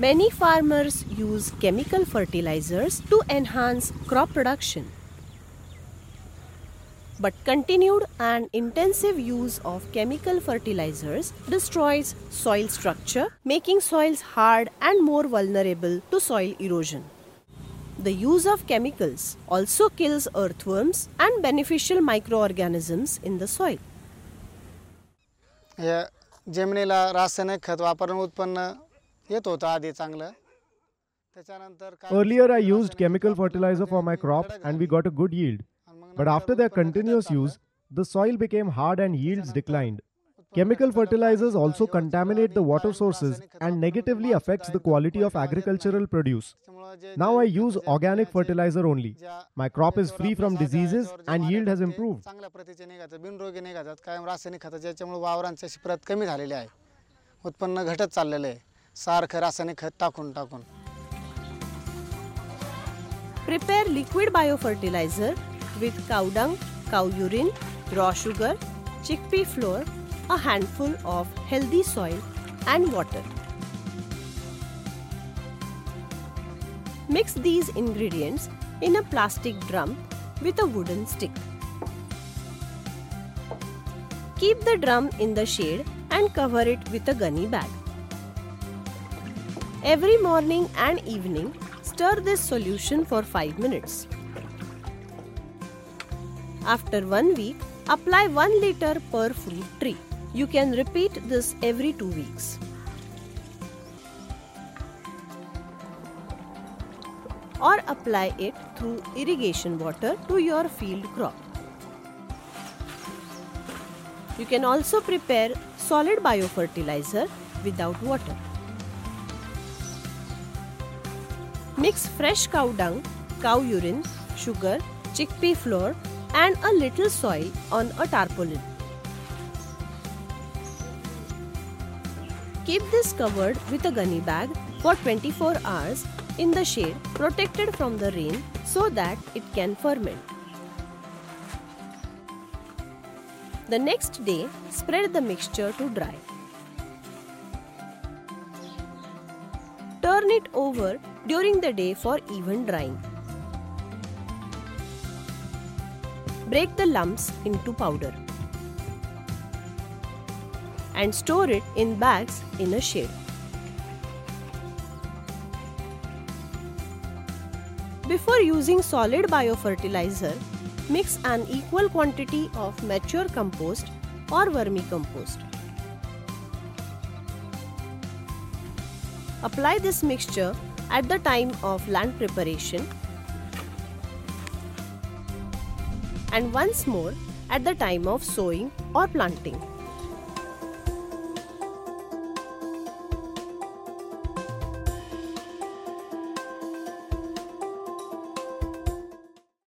Many farmers use chemical fertilizers to enhance crop production. But continued and intensive use of chemical fertilizers destroys soil structure, making soils hard and more vulnerable to soil erosion. The use of chemicals also kills earthworms and beneficial microorganisms in the soil. या जमिनीला रासायनिक खत वापरून उत्पन्न येत होतं आधी चांगलं त्याच्यानंतर काय Earlier, I used chemical fertilizer for my crops and we got a good yield. But after their continuous use, the soil became hard and yields declined. Chemical fertilizers also contaminate the water sources and negatively affects the quality of agricultural produce. त्यामुळं जे Now I use organic fertilizer only. My crop is free from diseases and yield has improved. चांगल्या प्रतीचे निघातात बिनरोगी निघातात कायम रासायनिक खताच्या याच्यामुळे वावरांची अशी प्रत कमी झालेली आहे उत्पन्न घटत चाललेलं आहे सारखं रासायनिक खत टाकून टाकून Prepare liquid biofertilizer with cow dung, cow urine, raw sugar, chickpea flour, a handful of healthy soil, and water. Mix these ingredients in a plastic drum with a wooden stick. Keep the drum in the shade and cover it with a gunny bag. Every morning and evening, stir this solution for 5 minutes. After one week, apply 1 liter per fruit tree. You can repeat this every 2 weeks. Or apply it through irrigation water to your field crop. You can also prepare solid biofertilizer without water. Mix fresh cow dung, cow urine, sugar, chickpea flour, and a little soil on a tarpaulin. Keep this covered with a gunny bag for 24 hours in the shade, protected from the rain so that it can ferment. The next day, spread the mixture to dry. Turn it over during the day for even drying. Break the lumps into powder and store it in bags in a shade. Before using solid biofertilizer, mix an equal quantity of mature compost or vermicompost. Apply this mixture at the time of land preparation and once more at the time of sowing or planting.